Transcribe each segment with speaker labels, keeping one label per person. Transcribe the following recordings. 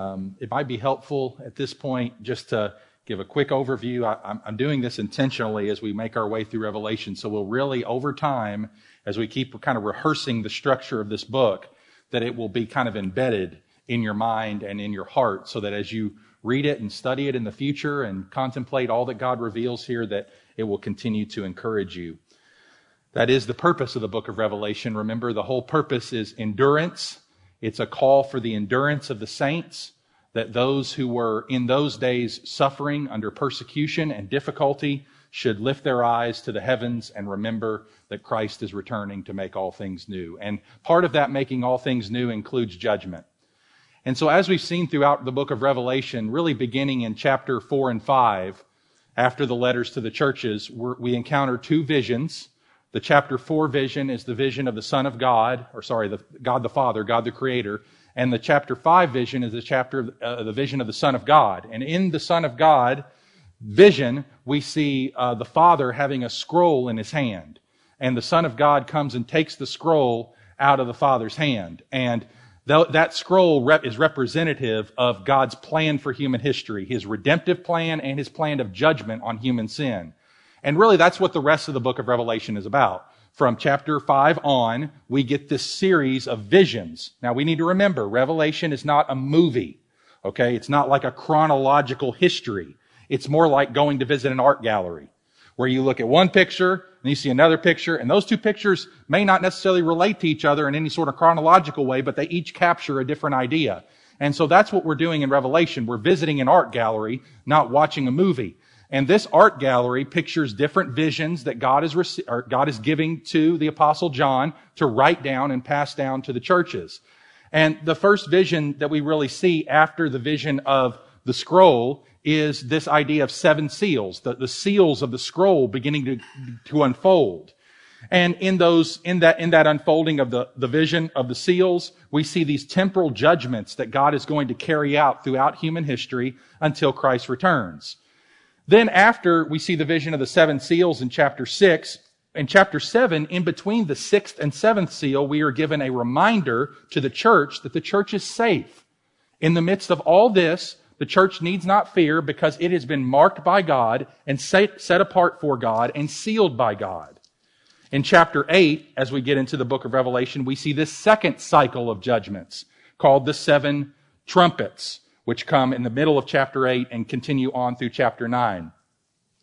Speaker 1: Um, it might be helpful at this point just to give a quick overview. I, am doing this intentionally as we make our way through Revelation, so we'll really, over time, as we keep kind of rehearsing the structure of this book, that it will be kind of embedded in your mind and in your heart, so that as you read it and study it in the future and contemplate all that God reveals here, that it will continue to encourage you. That is the purpose of the book of Revelation. Remember, the whole purpose is endurance. It's a call for the endurance of the saints, that those who were in those days suffering under persecution and difficulty should lift their eyes to the heavens and remember that Christ is returning to make all things new. And part of that making all things new includes judgment. And so, as we've seen throughout the book of Revelation, really beginning in chapter 4 and 5, after the letters to the churches, we encounter two visions the chapter 4 vision is the vision of the Son of God, or sorry, the, God the Father, God the Creator. And the chapter 5 vision is the chapter, uh, the vision of the Son of God. And in the Son of God vision, we see uh, the Father having a scroll in his hand. And the Son of God comes and takes the scroll out of the Father's hand. And th- that scroll rep- is representative of God's plan for human history, his redemptive plan and his plan of judgment on human sin. And really, that's what the rest of the book of Revelation is about. From chapter 5 on, we get this series of visions. Now, we need to remember, Revelation is not a movie. Okay? It's not like a chronological history. It's more like going to visit an art gallery where you look at one picture and you see another picture, and those two pictures may not necessarily relate to each other in any sort of chronological way, but they each capture a different idea. And so that's what we're doing in Revelation. We're visiting an art gallery, not watching a movie. And this art gallery pictures different visions that God is, rec- God is giving to the apostle John to write down and pass down to the churches. And the first vision that we really see after the vision of the scroll is this idea of seven seals, the, the seals of the scroll beginning to, to unfold. And in those, in that, in that unfolding of the, the vision of the seals, we see these temporal judgments that God is going to carry out throughout human history until Christ returns. Then after we see the vision of the seven seals in chapter 6, in chapter 7, in between the sixth and seventh seal, we are given a reminder to the church that the church is safe. In the midst of all this, the church needs not fear because it has been marked by God and set, set apart for God and sealed by God. In chapter 8, as we get into the book of Revelation, we see this second cycle of judgments called the seven trumpets which come in the middle of chapter 8 and continue on through chapter 9.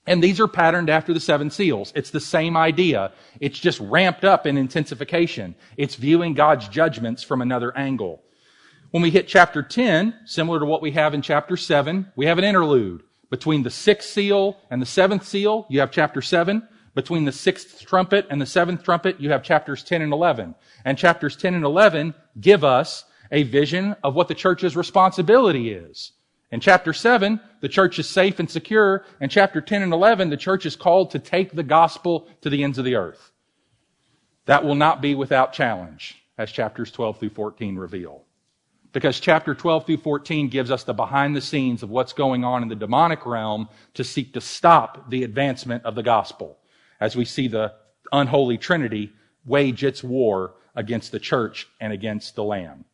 Speaker 1: And these are patterned after the seven seals. It's the same idea. It's just ramped up in intensification. It's viewing God's judgments from another angle. When we hit chapter 10, similar to what we have in chapter 7, we have an interlude. Between the sixth seal and the seventh seal, you have chapter 7. Between the sixth trumpet and the seventh trumpet, you have chapters 10 and 11. And chapters 10 and 11 give us a vision of what the church's responsibility is. In chapter 7, the church is safe and secure. In chapter 10 and 11, the church is called to take the gospel to the ends of the earth. That will not be without challenge, as chapters 12 through 14 reveal. Because chapter 12 through 14 gives us the behind the scenes of what's going on in the demonic realm to seek to stop the advancement of the gospel. As we see the unholy trinity wage its war against the church and against the lamb.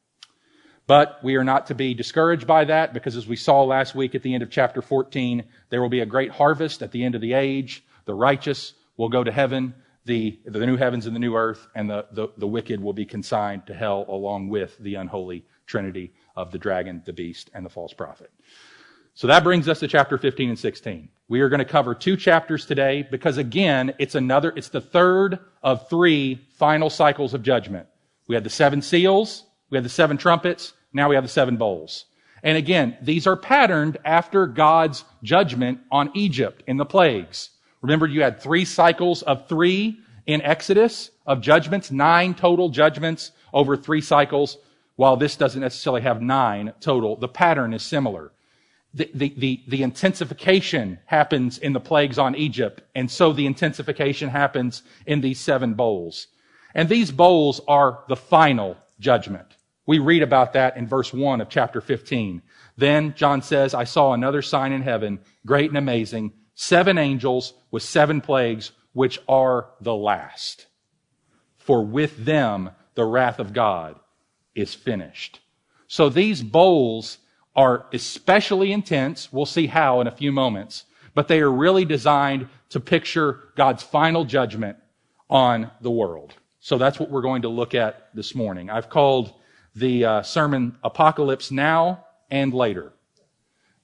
Speaker 1: But we are not to be discouraged by that because as we saw last week at the end of chapter 14, there will be a great harvest at the end of the age. The righteous will go to heaven, the, the new heavens and the new earth, and the, the, the wicked will be consigned to hell along with the unholy trinity of the dragon, the beast, and the false prophet. So that brings us to chapter 15 and 16. We are going to cover two chapters today because again, it's another, it's the third of three final cycles of judgment. We had the seven seals, we have the seven trumpets. Now we have the seven bowls. And again, these are patterned after God's judgment on Egypt in the plagues. Remember, you had three cycles of three in Exodus of judgments, nine total judgments over three cycles. While this doesn't necessarily have nine total, the pattern is similar. The, the, the, the, intensification happens in the plagues on Egypt, and so the intensification happens in these seven bowls. And these bowls are the final judgment. We read about that in verse 1 of chapter 15. Then John says, I saw another sign in heaven, great and amazing, seven angels with seven plagues, which are the last. For with them the wrath of God is finished. So these bowls are especially intense. We'll see how in a few moments, but they are really designed to picture God's final judgment on the world. So that's what we're going to look at this morning. I've called the uh, sermon Apocalypse Now and Later.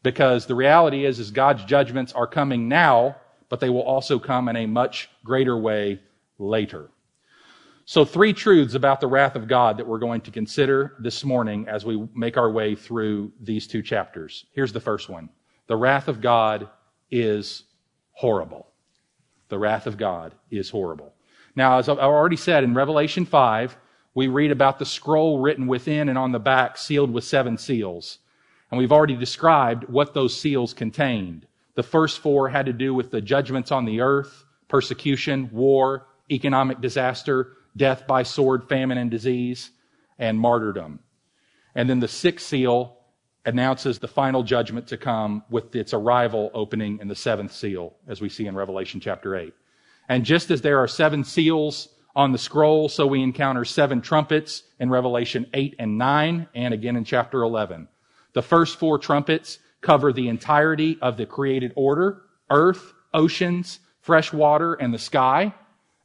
Speaker 1: Because the reality is, is God's judgments are coming now, but they will also come in a much greater way later. So three truths about the wrath of God that we're going to consider this morning as we make our way through these two chapters. Here's the first one. The wrath of God is horrible. The wrath of God is horrible. Now, as I've already said in Revelation 5, we read about the scroll written within and on the back, sealed with seven seals. And we've already described what those seals contained. The first four had to do with the judgments on the earth, persecution, war, economic disaster, death by sword, famine, and disease, and martyrdom. And then the sixth seal announces the final judgment to come with its arrival opening in the seventh seal, as we see in Revelation chapter 8. And just as there are seven seals on the scroll, so we encounter seven trumpets in Revelation 8 and 9, and again in chapter 11. The first four trumpets cover the entirety of the created order, earth, oceans, fresh water, and the sky.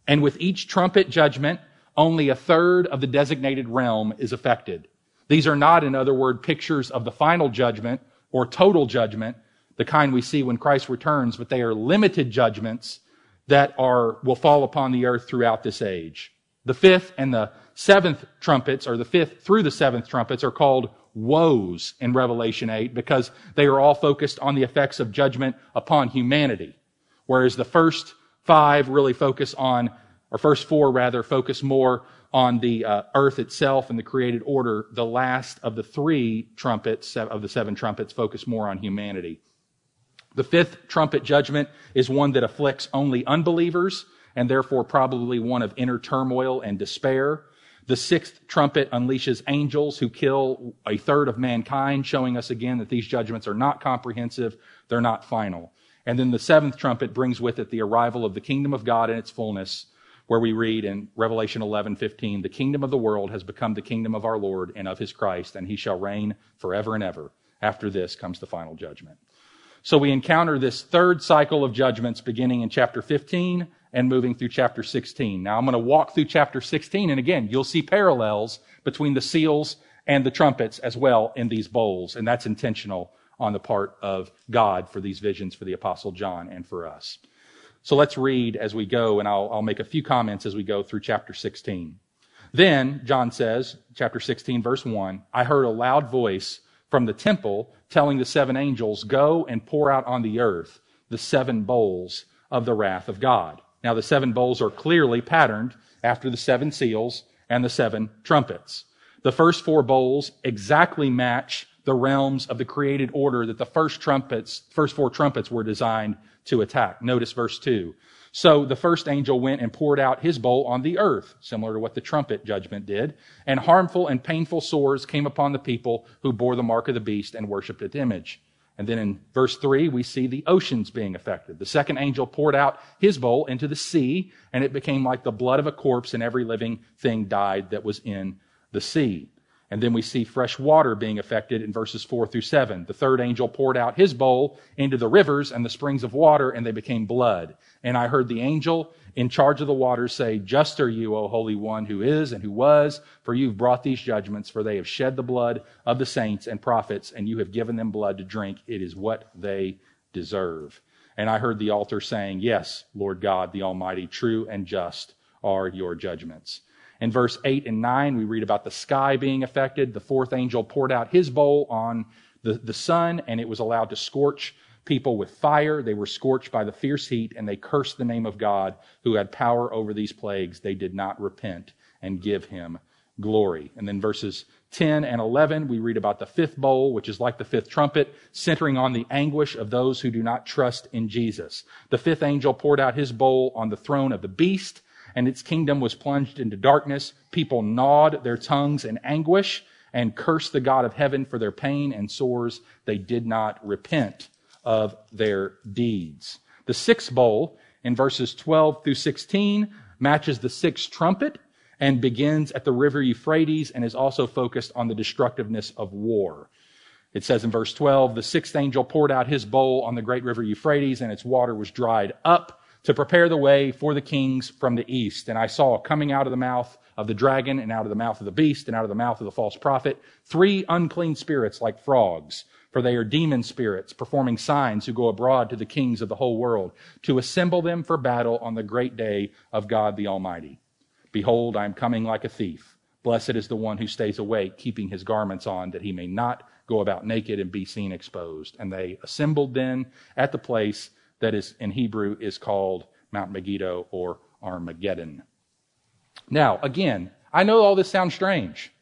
Speaker 1: And with each trumpet judgment, only a third of the designated realm is affected. These are not, in other words, pictures of the final judgment or total judgment, the kind we see when Christ returns, but they are limited judgments that are, will fall upon the earth throughout this age. The fifth and the seventh trumpets, or the fifth through the seventh trumpets, are called woes in Revelation 8 because they are all focused on the effects of judgment upon humanity. Whereas the first five really focus on, or first four rather, focus more on the uh, earth itself and the created order. The last of the three trumpets, of the seven trumpets, focus more on humanity. The fifth trumpet judgment is one that afflicts only unbelievers and therefore probably one of inner turmoil and despair. The sixth trumpet unleashes angels who kill a third of mankind, showing us again that these judgments are not comprehensive, they're not final. And then the seventh trumpet brings with it the arrival of the kingdom of God in its fullness, where we read in Revelation 11:15, "The kingdom of the world has become the kingdom of our Lord and of his Christ, and he shall reign forever and ever. After this comes the final judgment." So we encounter this third cycle of judgments beginning in chapter 15 and moving through chapter 16. Now I'm going to walk through chapter 16 and again, you'll see parallels between the seals and the trumpets as well in these bowls. And that's intentional on the part of God for these visions for the apostle John and for us. So let's read as we go and I'll, I'll make a few comments as we go through chapter 16. Then, John says, chapter 16 verse 1, I heard a loud voice from the temple telling the seven angels, Go and pour out on the earth the seven bowls of the wrath of God. Now, the seven bowls are clearly patterned after the seven seals and the seven trumpets. The first four bowls exactly match the realms of the created order that the first trumpets, first four trumpets were designed to attack. Notice verse 2. So the first angel went and poured out his bowl on the earth, similar to what the trumpet judgment did, and harmful and painful sores came upon the people who bore the mark of the beast and worshiped its image. And then in verse 3, we see the oceans being affected. The second angel poured out his bowl into the sea, and it became like the blood of a corpse, and every living thing died that was in the sea. And then we see fresh water being affected in verses 4 through 7. The third angel poured out his bowl into the rivers and the springs of water, and they became blood. And I heard the angel in charge of the waters say, Just are you, O Holy One, who is and who was, for you've brought these judgments, for they have shed the blood of the saints and prophets, and you have given them blood to drink. It is what they deserve. And I heard the altar saying, Yes, Lord God, the Almighty, true and just are your judgments. In verse 8 and 9, we read about the sky being affected. The fourth angel poured out his bowl on the, the sun, and it was allowed to scorch people with fire. They were scorched by the fierce heat, and they cursed the name of God who had power over these plagues. They did not repent and give him glory. And then verses 10 and 11, we read about the fifth bowl, which is like the fifth trumpet, centering on the anguish of those who do not trust in Jesus. The fifth angel poured out his bowl on the throne of the beast, and its kingdom was plunged into darkness. People gnawed their tongues in anguish and cursed the God of heaven for their pain and sores. They did not repent of their deeds. The sixth bowl in verses 12 through 16 matches the sixth trumpet and begins at the river Euphrates and is also focused on the destructiveness of war. It says in verse 12, the sixth angel poured out his bowl on the great river Euphrates, and its water was dried up to prepare the way for the kings from the east. And I saw coming out of the mouth of the dragon, and out of the mouth of the beast, and out of the mouth of the false prophet, three unclean spirits like frogs, for they are demon spirits, performing signs who go abroad to the kings of the whole world, to assemble them for battle on the great day of God the Almighty. Behold, I am coming like a thief. Blessed is the one who stays awake, keeping his garments on, that he may not go about naked and be seen exposed. And they assembled then at the place that is in Hebrew is called Mount Megiddo or Armageddon. Now, again, I know all this sounds strange.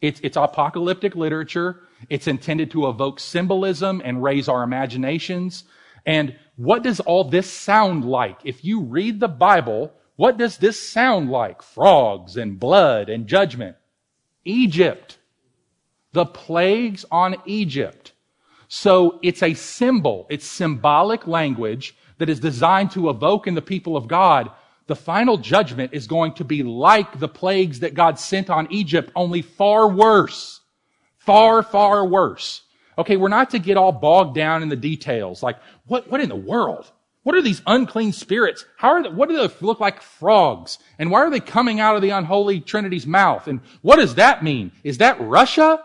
Speaker 1: It's, it's apocalyptic literature. It's intended to evoke symbolism and raise our imaginations. And what does all this sound like? If you read the Bible, what does this sound like? Frogs and blood and judgment. Egypt the plagues on Egypt. So it's a symbol, it's symbolic language that is designed to evoke in the people of God the final judgment is going to be like the plagues that God sent on Egypt, only far worse. Far, far worse. Okay, we're not to get all bogged down in the details. Like, what, what in the world? What are these unclean spirits? How are they, what do they look like frogs? And why are they coming out of the unholy Trinity's mouth? And what does that mean? Is that Russia?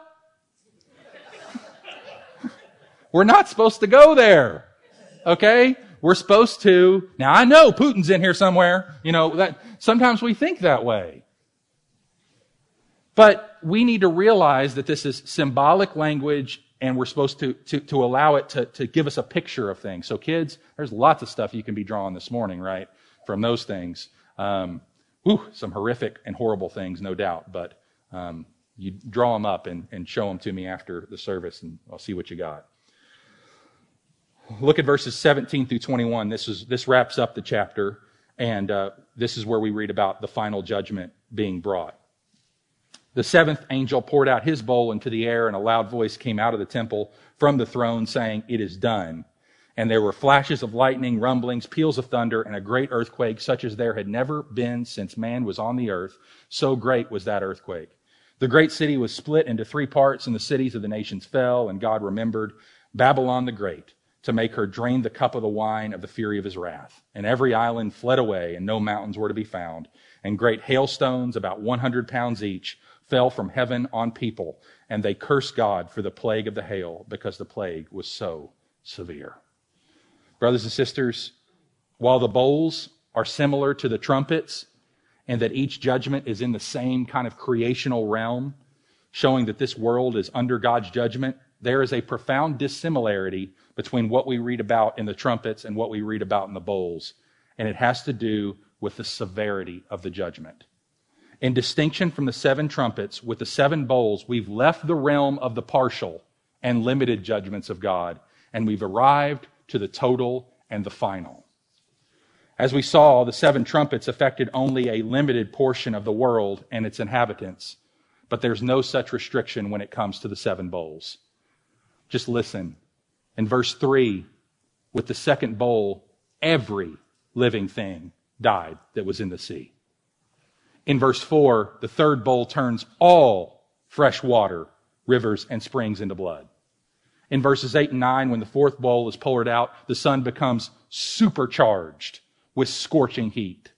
Speaker 1: We're not supposed to go there. Okay? We're supposed to, now I know Putin's in here somewhere, you know, that sometimes we think that way. But we need to realize that this is symbolic language and we're supposed to, to, to allow it to, to give us a picture of things. So kids, there's lots of stuff you can be drawing this morning, right? From those things. Um, whew, some horrific and horrible things, no doubt, but um, you draw them up and, and show them to me after the service and I'll see what you got. Look at verses 17 through 21. This, is, this wraps up the chapter, and uh, this is where we read about the final judgment being brought. The seventh angel poured out his bowl into the air, and a loud voice came out of the temple from the throne saying, It is done. And there were flashes of lightning, rumblings, peals of thunder, and a great earthquake, such as there had never been since man was on the earth. So great was that earthquake. The great city was split into three parts, and the cities of the nations fell, and God remembered Babylon the Great to make her drain the cup of the wine of the fury of his wrath. And every island fled away, and no mountains were to be found. And great hailstones, about 100 pounds each, fell from heaven on people, and they cursed God for the plague of the hail, because the plague was so severe. Brothers and sisters, while the bowls are similar to the trumpets, and that each judgment is in the same kind of creational realm, showing that this world is under God's judgment, there is a profound dissimilarity between what we read about in the trumpets and what we read about in the bowls. And it has to do with the severity of the judgment. In distinction from the seven trumpets, with the seven bowls, we've left the realm of the partial and limited judgments of God, and we've arrived to the total and the final. As we saw, the seven trumpets affected only a limited portion of the world and its inhabitants, but there's no such restriction when it comes to the seven bowls. Just listen in verse 3, with the second bowl, every living thing died that was in the sea. In verse 4, the third bowl turns all fresh water, rivers, and springs into blood. In verses 8 and 9, when the fourth bowl is poured out, the sun becomes supercharged with scorching heat.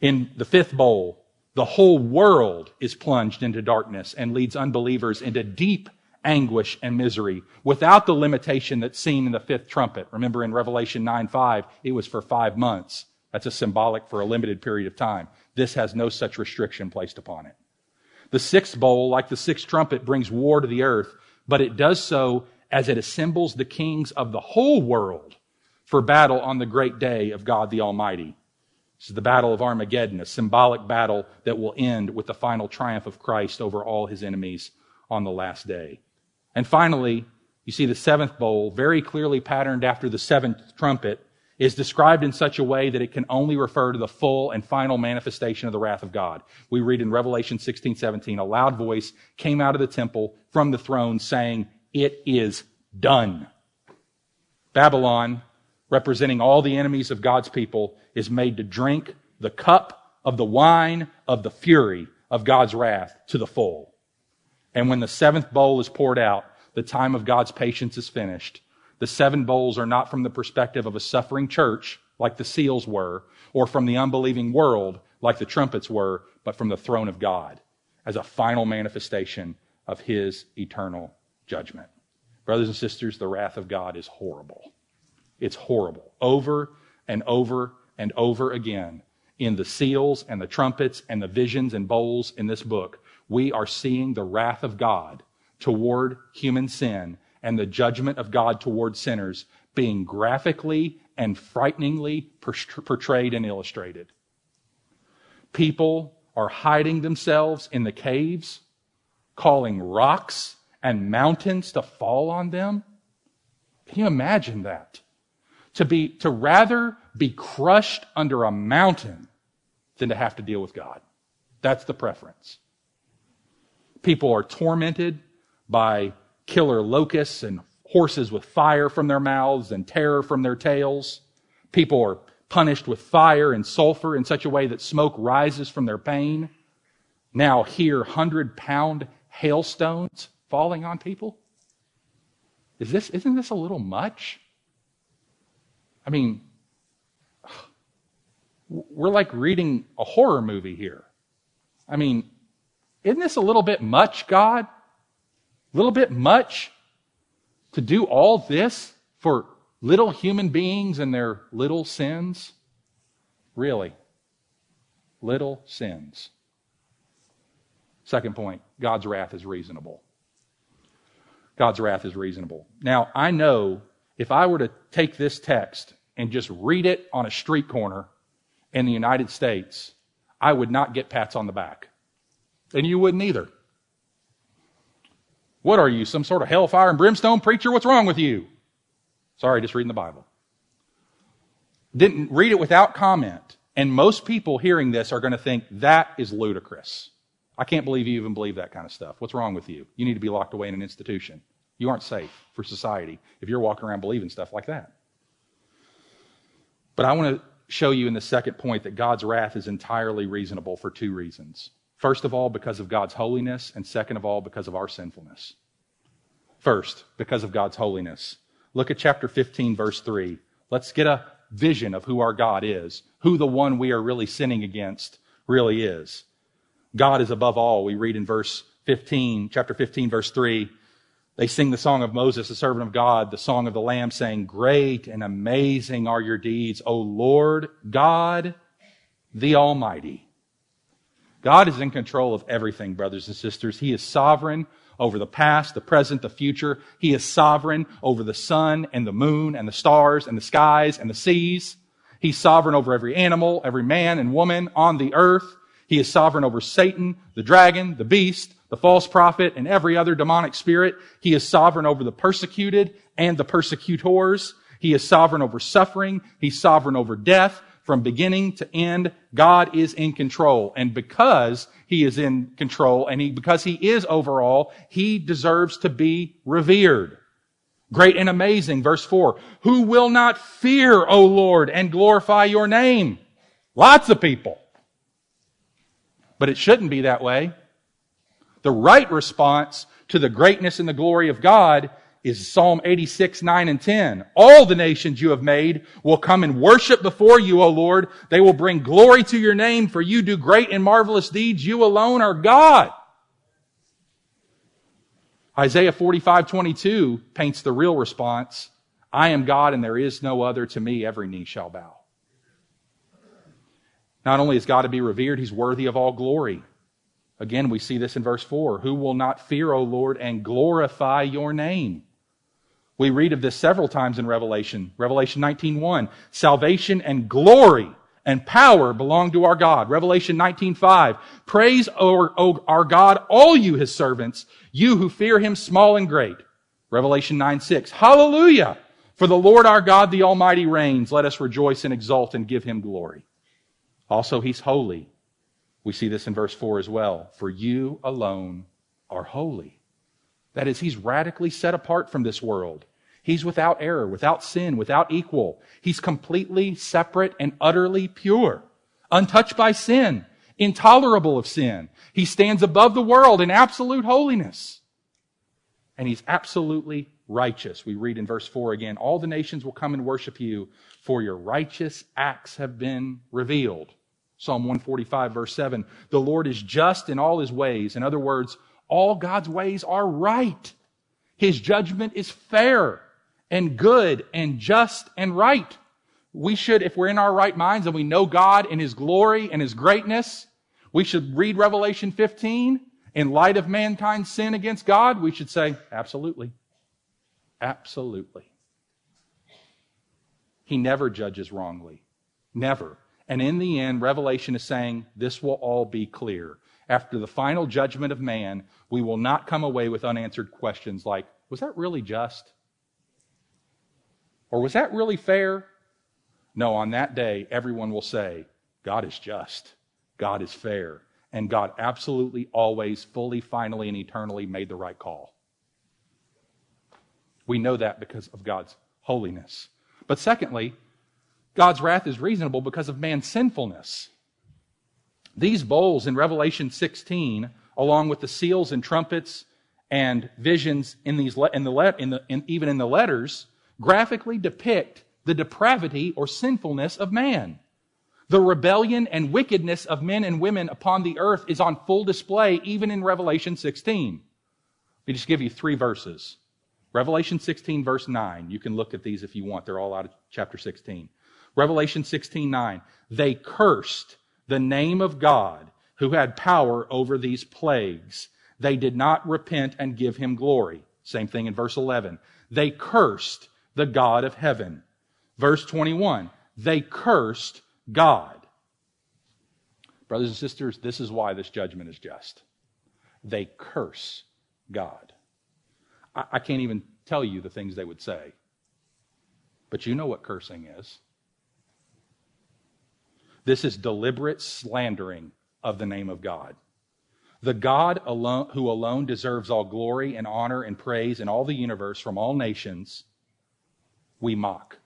Speaker 1: In the fifth bowl, the whole world is plunged into darkness and leads unbelievers into deep anguish and misery without the limitation that's seen in the fifth trumpet. Remember in Revelation 9 5, it was for five months. That's a symbolic for a limited period of time. This has no such restriction placed upon it. The sixth bowl, like the sixth trumpet, brings war to the earth, but it does so as it assembles the kings of the whole world for battle on the great day of God the Almighty. This is the battle of Armageddon, a symbolic battle that will end with the final triumph of Christ over all his enemies on the last day. And finally, you see the seventh bowl, very clearly patterned after the seventh trumpet, is described in such a way that it can only refer to the full and final manifestation of the wrath of God. We read in Revelation 16, 17, a loud voice came out of the temple from the throne saying, It is done. Babylon, representing all the enemies of God's people, is made to drink the cup of the wine of the fury of God's wrath to the full. And when the seventh bowl is poured out, the time of God's patience is finished. The seven bowls are not from the perspective of a suffering church, like the seals were, or from the unbelieving world, like the trumpets were, but from the throne of God as a final manifestation of his eternal judgment. Brothers and sisters, the wrath of God is horrible. It's horrible. Over and over and over again in the seals and the trumpets and the visions and bowls in this book, we are seeing the wrath of God toward human sin and the judgment of God toward sinners being graphically and frighteningly portrayed and illustrated. People are hiding themselves in the caves, calling rocks and mountains to fall on them. Can you imagine that? To be, to rather be crushed under a mountain than to have to deal with God. That's the preference. People are tormented by killer locusts and horses with fire from their mouths and terror from their tails. People are punished with fire and sulfur in such a way that smoke rises from their pain. Now, here, hundred pound hailstones falling on people? Is this, isn't this a little much? I mean, we're like reading a horror movie here. I mean, isn't this a little bit much, God? A little bit much to do all this for little human beings and their little sins? Really? Little sins. Second point God's wrath is reasonable. God's wrath is reasonable. Now, I know if I were to take this text and just read it on a street corner in the United States, I would not get pats on the back. And you wouldn't either. What are you, some sort of hellfire and brimstone preacher? What's wrong with you? Sorry, just reading the Bible. Didn't read it without comment. And most people hearing this are going to think that is ludicrous. I can't believe you even believe that kind of stuff. What's wrong with you? You need to be locked away in an institution. You aren't safe for society if you're walking around believing stuff like that. But I want to show you in the second point that God's wrath is entirely reasonable for two reasons. First of all, because of God's holiness, and second of all, because of our sinfulness. First, because of God's holiness. Look at chapter 15, verse 3. Let's get a vision of who our God is, who the one we are really sinning against really is. God is above all. We read in verse 15, chapter 15, verse 3. They sing the song of Moses, the servant of God, the song of the Lamb, saying, Great and amazing are your deeds, O Lord God, the Almighty. God is in control of everything, brothers and sisters. He is sovereign over the past, the present, the future. He is sovereign over the sun and the moon and the stars and the skies and the seas. He's sovereign over every animal, every man and woman on the earth. He is sovereign over Satan, the dragon, the beast, the false prophet, and every other demonic spirit. He is sovereign over the persecuted and the persecutors. He is sovereign over suffering. He's sovereign over death. From beginning to end, God is in control. And because He is in control and he, because He is overall, He deserves to be revered. Great and amazing. Verse 4. Who will not fear, O Lord, and glorify your name? Lots of people. But it shouldn't be that way. The right response to the greatness and the glory of God is Psalm 86, 9 and 10. All the nations you have made will come and worship before you, O Lord. They will bring glory to your name, for you do great and marvelous deeds. You alone are God. Isaiah 45, 22 paints the real response. I am God and there is no other. To me, every knee shall bow. Not only is God to be revered, he's worthy of all glory. Again, we see this in verse 4. Who will not fear, O Lord, and glorify your name? We read of this several times in Revelation. Revelation 19.1. Salvation and glory and power belong to our God. Revelation 19.5. Praise our, our God, all you his servants, you who fear him small and great. Revelation 9.6. Hallelujah! For the Lord our God, the Almighty reigns. Let us rejoice and exult and give him glory. Also, he's holy. We see this in verse 4 as well. For you alone are holy. That is, he's radically set apart from this world. He's without error, without sin, without equal. He's completely separate and utterly pure, untouched by sin, intolerable of sin. He stands above the world in absolute holiness. and he's absolutely righteous. We read in verse 4 again All the nations will come and worship you, for your righteous acts have been revealed. Psalm 145, verse 7 The Lord is just in all his ways. In other words, all God's ways are right. His judgment is fair and good and just and right. We should, if we're in our right minds and we know God in his glory and his greatness, we should read Revelation 15 in light of mankind's sin against God. We should say, absolutely. Absolutely. He never judges wrongly. Never. And in the end, Revelation is saying this will all be clear. After the final judgment of man, we will not come away with unanswered questions like, was that really just? Or was that really fair? No, on that day, everyone will say, God is just, God is fair, and God absolutely, always, fully, finally, and eternally made the right call. We know that because of God's holiness. But secondly, God's wrath is reasonable because of man's sinfulness. These bowls in Revelation 16, along with the seals and trumpets and visions in these in the, in the in, even in the letters, graphically depict the depravity or sinfulness of man. The rebellion and wickedness of men and women upon the earth is on full display even in Revelation 16. Let me just give you three verses. Revelation 16, verse 9. You can look at these if you want. They're all out of chapter 16. Revelation 16, 9. They cursed the name of God who had power over these plagues. They did not repent and give him glory. Same thing in verse 11. They cursed the God of heaven. Verse 21. They cursed God. Brothers and sisters, this is why this judgment is just. They curse God. I, I can't even tell you the things they would say. But you know what cursing is. This is deliberate slandering of the name of God. The God alone, who alone deserves all glory and honor and praise in all the universe from all nations, we mock.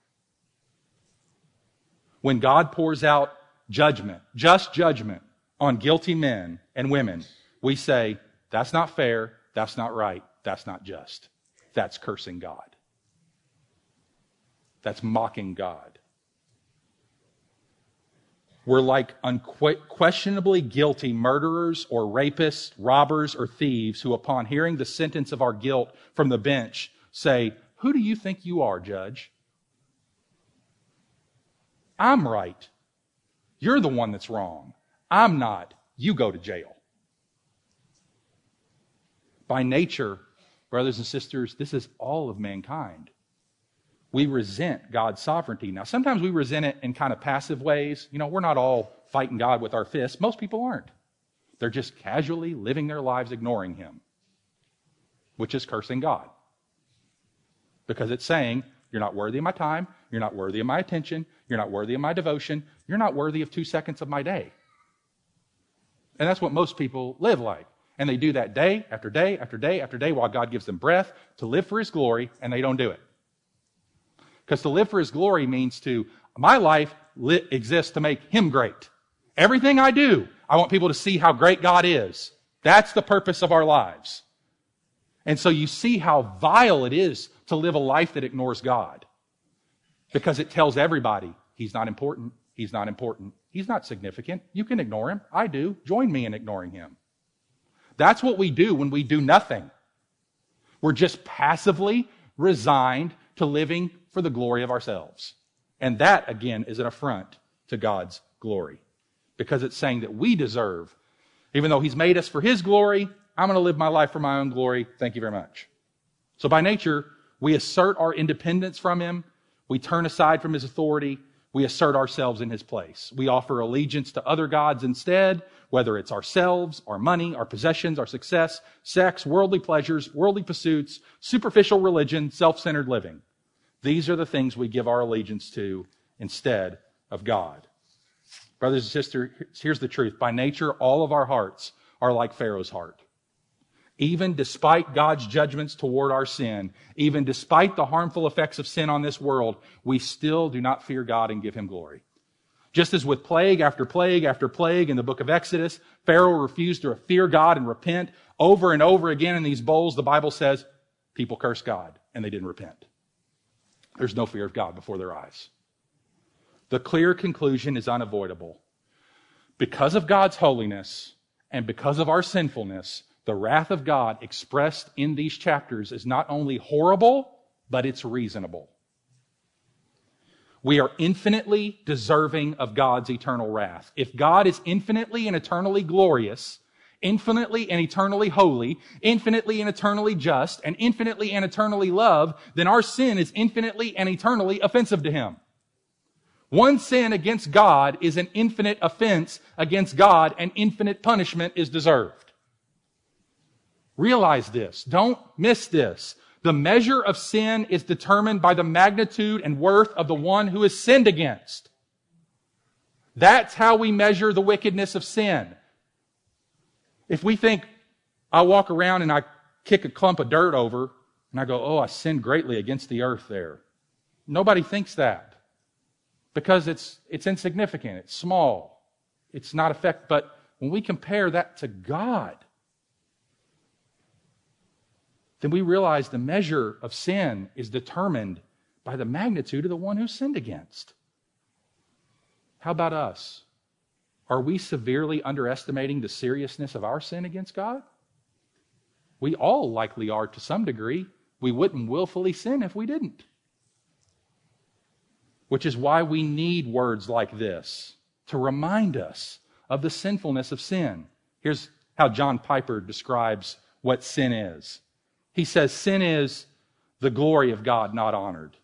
Speaker 1: When God pours out judgment, just judgment on guilty men and women, we say, that's not fair, that's not right, that's not just. That's cursing God. That's mocking God. We're like unquestionably guilty murderers or rapists, robbers or thieves who, upon hearing the sentence of our guilt from the bench, say, Who do you think you are, Judge? I'm right. You're the one that's wrong. I'm not. You go to jail. By nature, brothers and sisters, this is all of mankind. We resent God's sovereignty. Now, sometimes we resent it in kind of passive ways. You know, we're not all fighting God with our fists. Most people aren't. They're just casually living their lives ignoring Him, which is cursing God. Because it's saying, You're not worthy of my time. You're not worthy of my attention. You're not worthy of my devotion. You're not worthy of two seconds of my day. And that's what most people live like. And they do that day after day after day after day while God gives them breath to live for His glory, and they don't do it. Because to live for His glory means to, my life li- exists to make Him great. Everything I do, I want people to see how great God is. That's the purpose of our lives. And so you see how vile it is to live a life that ignores God. Because it tells everybody He's not important. He's not important. He's not significant. You can ignore Him. I do. Join me in ignoring Him. That's what we do when we do nothing. We're just passively resigned to living for the glory of ourselves. And that, again, is an affront to God's glory because it's saying that we deserve, even though He's made us for His glory, I'm going to live my life for my own glory. Thank you very much. So by nature, we assert our independence from Him. We turn aside from His authority we assert ourselves in his place. We offer allegiance to other gods instead, whether it's ourselves, our money, our possessions, our success, sex, worldly pleasures, worldly pursuits, superficial religion, self-centered living. These are the things we give our allegiance to instead of God. Brothers and sisters, here's the truth. By nature, all of our hearts are like Pharaoh's heart. Even despite God's judgments toward our sin, even despite the harmful effects of sin on this world, we still do not fear God and give him glory. Just as with plague after plague after plague in the book of Exodus, Pharaoh refused to fear God and repent over and over again in these bowls. The Bible says people curse God and they didn't repent. There's no fear of God before their eyes. The clear conclusion is unavoidable. Because of God's holiness and because of our sinfulness, the wrath of God expressed in these chapters is not only horrible, but it's reasonable. We are infinitely deserving of God's eternal wrath. If God is infinitely and eternally glorious, infinitely and eternally holy, infinitely and eternally just, and infinitely and eternally love, then our sin is infinitely and eternally offensive to Him. One sin against God is an infinite offense against God, and infinite punishment is deserved. Realize this. Don't miss this. The measure of sin is determined by the magnitude and worth of the one who is sinned against. That's how we measure the wickedness of sin. If we think, I walk around and I kick a clump of dirt over and I go, oh, I sinned greatly against the earth there. Nobody thinks that because it's, it's insignificant. It's small. It's not effect. But when we compare that to God, then we realize the measure of sin is determined by the magnitude of the one who sinned against. How about us? Are we severely underestimating the seriousness of our sin against God? We all likely are to some degree. We wouldn't willfully sin if we didn't. Which is why we need words like this to remind us of the sinfulness of sin. Here's how John Piper describes what sin is he says sin is the glory of God not honored,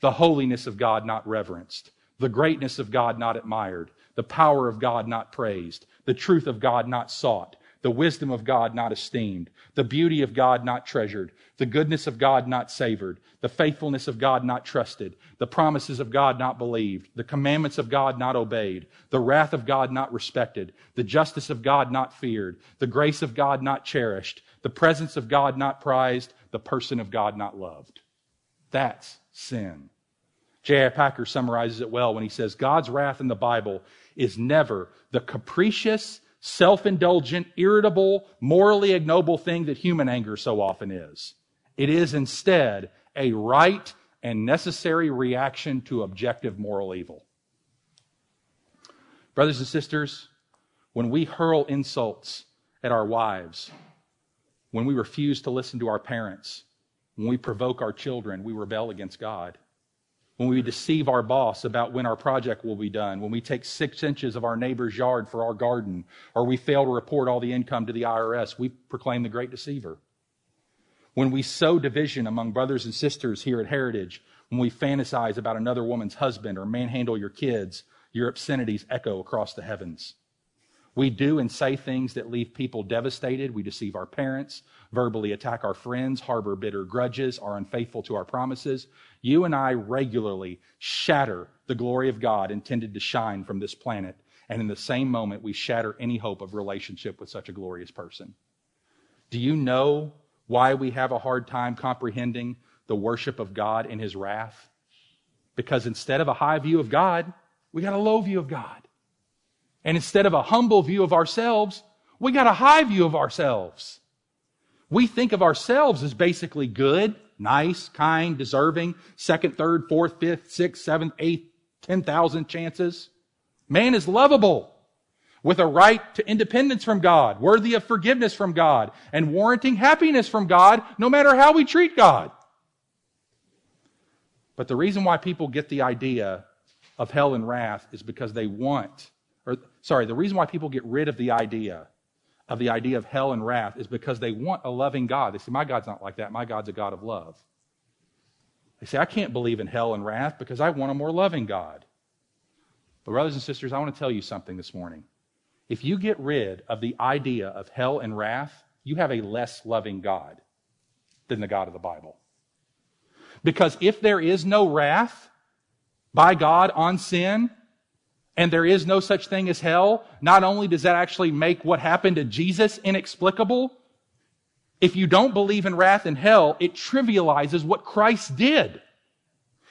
Speaker 1: the holiness of God not reverenced, the greatness of God not admired, the power of God not praised, the truth of God not sought, the wisdom of God not esteemed, the beauty of God not treasured, the goodness of God not savored, the faithfulness of God not trusted, the promises of God not believed, the commandments of God not obeyed, the wrath of God not respected, the justice of God not feared, the grace of God not cherished, the presence of God not prized, the person of God not loved. That's sin. J.I. Packer summarizes it well when he says God's wrath in the Bible is never the capricious, self indulgent, irritable, morally ignoble thing that human anger so often is. It is instead a right and necessary reaction to objective moral evil. Brothers and sisters, when we hurl insults at our wives, when we refuse to listen to our parents, when we provoke our children, we rebel against God. When we deceive our boss about when our project will be done, when we take six inches of our neighbor's yard for our garden, or we fail to report all the income to the IRS, we proclaim the great deceiver. When we sow division among brothers and sisters here at Heritage, when we fantasize about another woman's husband or manhandle your kids, your obscenities echo across the heavens. We do and say things that leave people devastated. We deceive our parents, verbally attack our friends, harbor bitter grudges, are unfaithful to our promises. You and I regularly shatter the glory of God intended to shine from this planet. And in the same moment, we shatter any hope of relationship with such a glorious person. Do you know why we have a hard time comprehending the worship of God in his wrath? Because instead of a high view of God, we got a low view of God. And instead of a humble view of ourselves, we got a high view of ourselves. We think of ourselves as basically good, nice, kind, deserving, second, third, fourth, fifth, sixth, seventh, eighth, ten thousand chances. Man is lovable with a right to independence from God, worthy of forgiveness from God, and warranting happiness from God no matter how we treat God. But the reason why people get the idea of hell and wrath is because they want or sorry, the reason why people get rid of the idea of the idea of hell and wrath is because they want a loving God. They say, My God's not like that. My God's a God of love. They say, I can't believe in hell and wrath because I want a more loving God. But, brothers and sisters, I want to tell you something this morning. If you get rid of the idea of hell and wrath, you have a less loving God than the God of the Bible. Because if there is no wrath by God on sin, and there is no such thing as hell, not only does that actually make what happened to Jesus inexplicable, if you don't believe in wrath and hell, it trivializes what Christ did.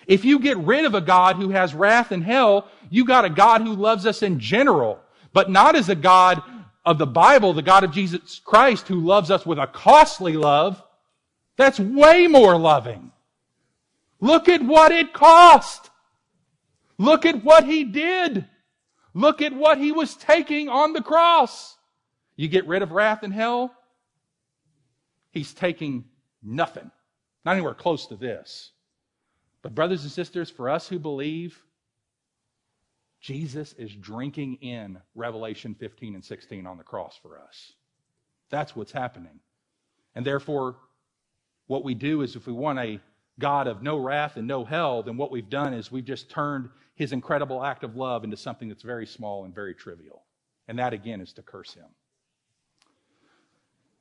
Speaker 1: If you get rid of a God who has wrath and hell, you got a God who loves us in general, but not as a God of the Bible, the God of Jesus Christ who loves us with a costly love That's way more loving. Look at what it cost. Look at what he did. Look at what he was taking on the cross. You get rid of wrath and hell, he's taking nothing. Not anywhere close to this. But, brothers and sisters, for us who believe, Jesus is drinking in Revelation 15 and 16 on the cross for us. That's what's happening. And therefore, what we do is if we want a God of no wrath and no hell, then what we've done is we've just turned his incredible act of love into something that's very small and very trivial. And that, again, is to curse him.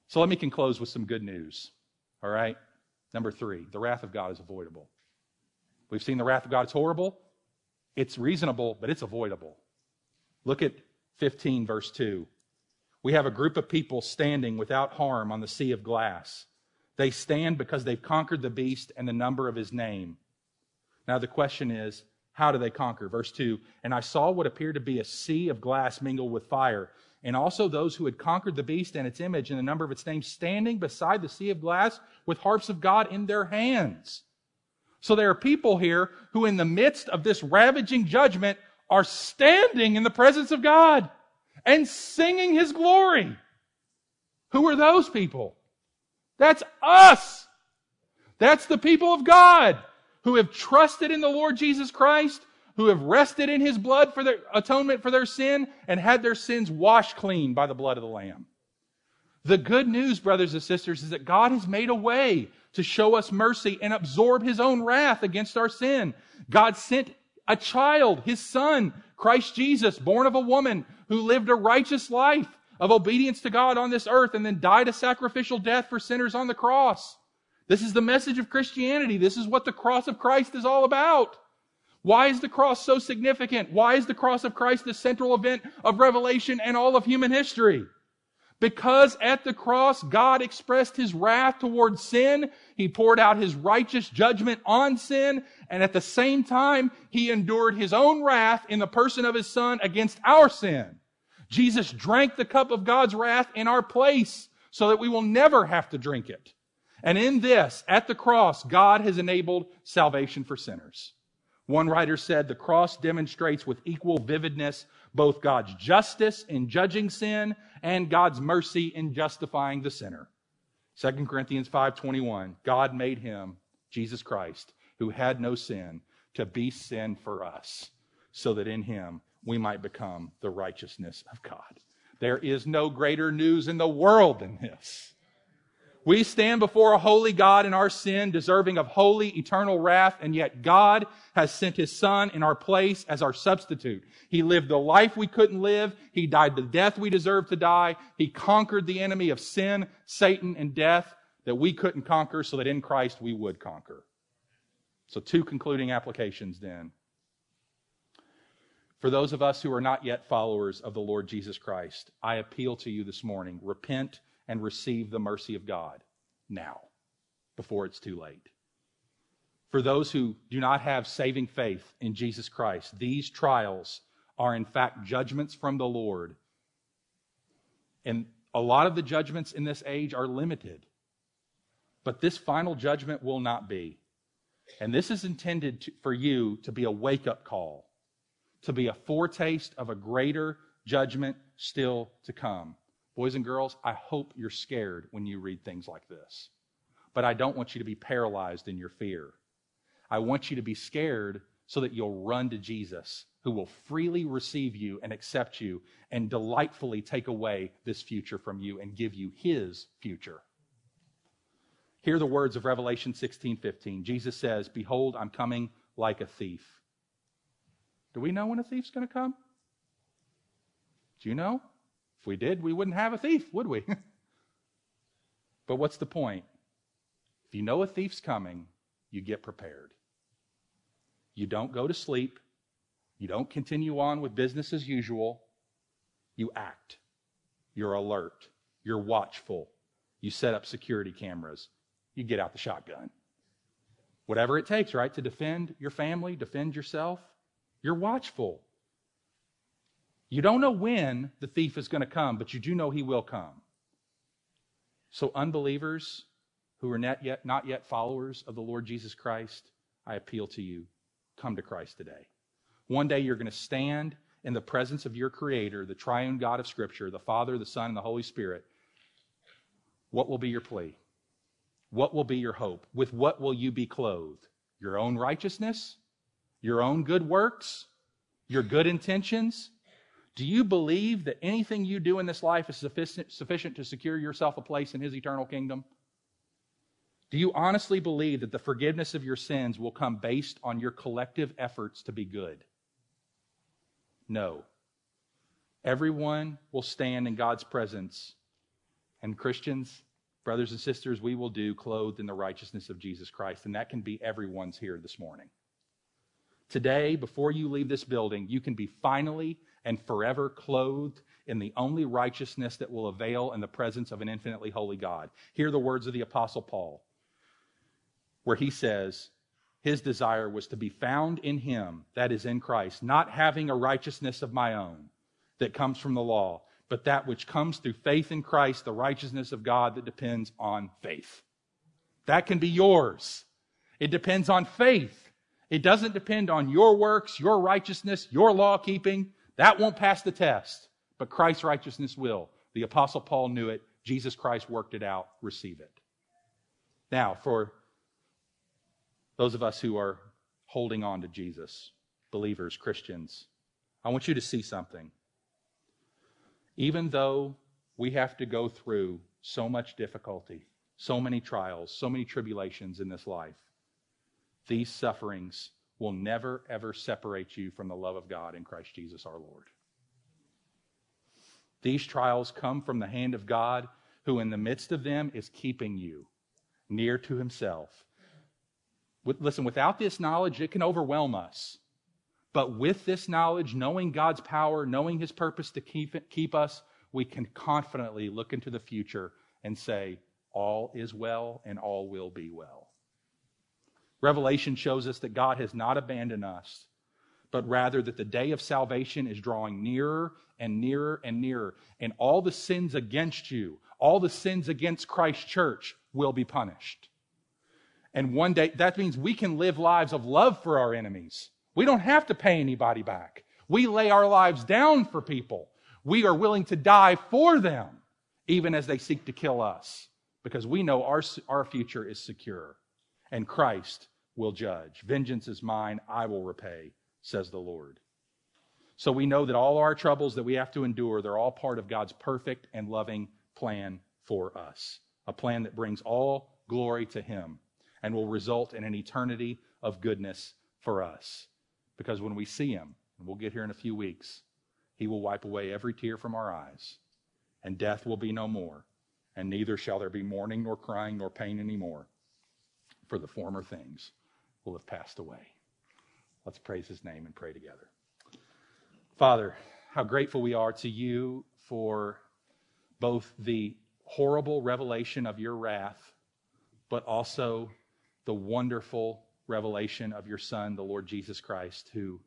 Speaker 1: So let me conclude with some good news. All right? Number three, the wrath of God is avoidable. We've seen the wrath of God is horrible. It's reasonable, but it's avoidable. Look at 15, verse 2. We have a group of people standing without harm on the sea of glass. They stand because they've conquered the beast and the number of his name. Now, the question is, how do they conquer? Verse 2 And I saw what appeared to be a sea of glass mingled with fire, and also those who had conquered the beast and its image and the number of its name standing beside the sea of glass with harps of God in their hands. So there are people here who, in the midst of this ravaging judgment, are standing in the presence of God and singing his glory. Who are those people? That's us. That's the people of God who have trusted in the Lord Jesus Christ, who have rested in his blood for their atonement for their sin and had their sins washed clean by the blood of the Lamb. The good news, brothers and sisters, is that God has made a way to show us mercy and absorb his own wrath against our sin. God sent a child, his son, Christ Jesus, born of a woman who lived a righteous life of obedience to God on this earth and then died a sacrificial death for sinners on the cross. This is the message of Christianity. This is what the cross of Christ is all about. Why is the cross so significant? Why is the cross of Christ the central event of Revelation and all of human history? Because at the cross, God expressed his wrath towards sin. He poured out his righteous judgment on sin. And at the same time, he endured his own wrath in the person of his son against our sin. Jesus drank the cup of God's wrath in our place so that we will never have to drink it. And in this, at the cross, God has enabled salvation for sinners. One writer said the cross demonstrates with equal vividness both God's justice in judging sin and God's mercy in justifying the sinner. 2 Corinthians 5:21 God made him Jesus Christ who had no sin to be sin for us so that in him we might become the righteousness of God. There is no greater news in the world than this. We stand before a holy God in our sin, deserving of holy eternal wrath, and yet God has sent his son in our place as our substitute. He lived the life we couldn't live. He died the death we deserved to die. He conquered the enemy of sin, Satan, and death that we couldn't conquer so that in Christ we would conquer. So two concluding applications then. For those of us who are not yet followers of the Lord Jesus Christ, I appeal to you this morning. Repent and receive the mercy of God now, before it's too late. For those who do not have saving faith in Jesus Christ, these trials are in fact judgments from the Lord. And a lot of the judgments in this age are limited. But this final judgment will not be. And this is intended to, for you to be a wake up call, to be a foretaste of a greater judgment still to come. Boys and girls, I hope you're scared when you read things like this. But I don't want you to be paralyzed in your fear. I want you to be scared so that you'll run to Jesus, who will freely receive you and accept you and delightfully take away this future from you and give you his future. Hear the words of Revelation 16 15. Jesus says, Behold, I'm coming like a thief. Do we know when a thief's going to come? Do you know? If we did, we wouldn't have a thief, would we? but what's the point? If you know a thief's coming, you get prepared. You don't go to sleep. You don't continue on with business as usual. You act. You're alert. You're watchful. You set up security cameras. You get out the shotgun. Whatever it takes, right, to defend your family, defend yourself. You're watchful. You don't know when the thief is going to come, but you do know he will come. So, unbelievers, who are not yet, not yet followers of the Lord Jesus Christ, I appeal to you come to Christ today. One day you're going to stand in the presence of your Creator, the triune God of Scripture, the Father, the Son, and the Holy Spirit. What will be your plea? What will be your hope? With what will you be clothed? Your own righteousness? Your own good works? Your good intentions? Do you believe that anything you do in this life is sufficient, sufficient to secure yourself a place in His eternal kingdom? Do you honestly believe that the forgiveness of your sins will come based on your collective efforts to be good? No. Everyone will stand in God's presence. And Christians, brothers and sisters, we will do clothed in the righteousness of Jesus Christ. And that can be everyone's here this morning. Today, before you leave this building, you can be finally and forever clothed in the only righteousness that will avail in the presence of an infinitely holy God. Hear the words of the Apostle Paul where he says his desire was to be found in him, that is in Christ, not having a righteousness of my own that comes from the law, but that which comes through faith in Christ, the righteousness of God that depends on faith. That can be yours. It depends on faith. It doesn't depend on your works, your righteousness, your law keeping. That won't pass the test, but Christ's righteousness will. The Apostle Paul knew it. Jesus Christ worked it out. Receive it. Now, for those of us who are holding on to Jesus, believers, Christians, I want you to see something. Even though we have to go through so much difficulty, so many trials, so many tribulations in this life, these sufferings will never, ever separate you from the love of God in Christ Jesus our Lord. These trials come from the hand of God, who in the midst of them is keeping you near to himself with, listen, without this knowledge, it can overwhelm us. But with this knowledge, knowing God's power, knowing His purpose to keep, keep us, we can confidently look into the future and say, all is well and all will be well. Revelation shows us that God has not abandoned us, but rather that the day of salvation is drawing nearer and nearer and nearer. And all the sins against you, all the sins against Christ's church will be punished. And one day, that means we can live lives of love for our enemies. We don't have to pay anybody back. We lay our lives down for people. We are willing to die for them, even as they seek to kill us, because we know our, our future is secure and Christ will judge. Vengeance is mine, I will repay, says the Lord. So we know that all our troubles that we have to endure, they're all part of God's perfect and loving plan for us. A plan that brings all glory to Him and will result in an eternity of goodness for us. Because when we see him, and we'll get here in a few weeks, he will wipe away every tear from our eyes, and death will be no more, and neither shall there be mourning, nor crying, nor pain anymore, for the former things will have passed away. Let's praise his name and pray together. Father, how grateful we are to you for both the horrible revelation of your wrath, but also the wonderful revelation of your Son, the Lord Jesus Christ, who,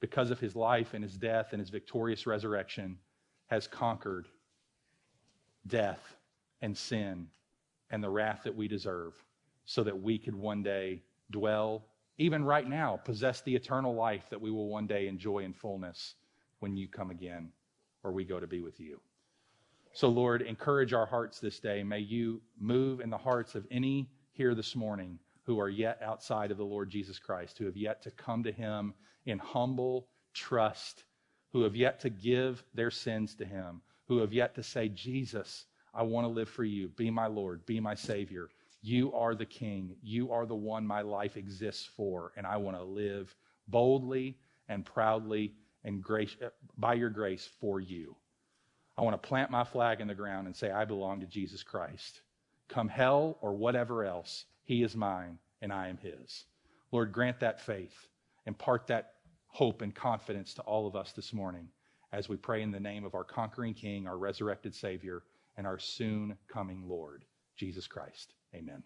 Speaker 1: because of his life and his death and his victorious resurrection, has conquered death and sin and the wrath that we deserve, so that we could one day dwell, even right now, possess the eternal life that we will one day enjoy in fullness when you come again or we go to be with you. So, Lord, encourage our hearts this day. May you move in the hearts of any here this morning who are yet outside of the Lord Jesus Christ, who have yet to come to him in humble trust, who have yet to give their sins to him, who have yet to say, Jesus, I want to live for you. Be my Lord, be my Savior. You are the King. You are the one my life exists for, and I want to live boldly and proudly and grace, by your grace for you. I want to plant my flag in the ground and say, I belong to Jesus Christ. Come hell or whatever else, he is mine and I am his. Lord, grant that faith, impart that hope and confidence to all of us this morning as we pray in the name of our conquering King, our resurrected Savior, and our soon coming Lord, Jesus Christ. Amen.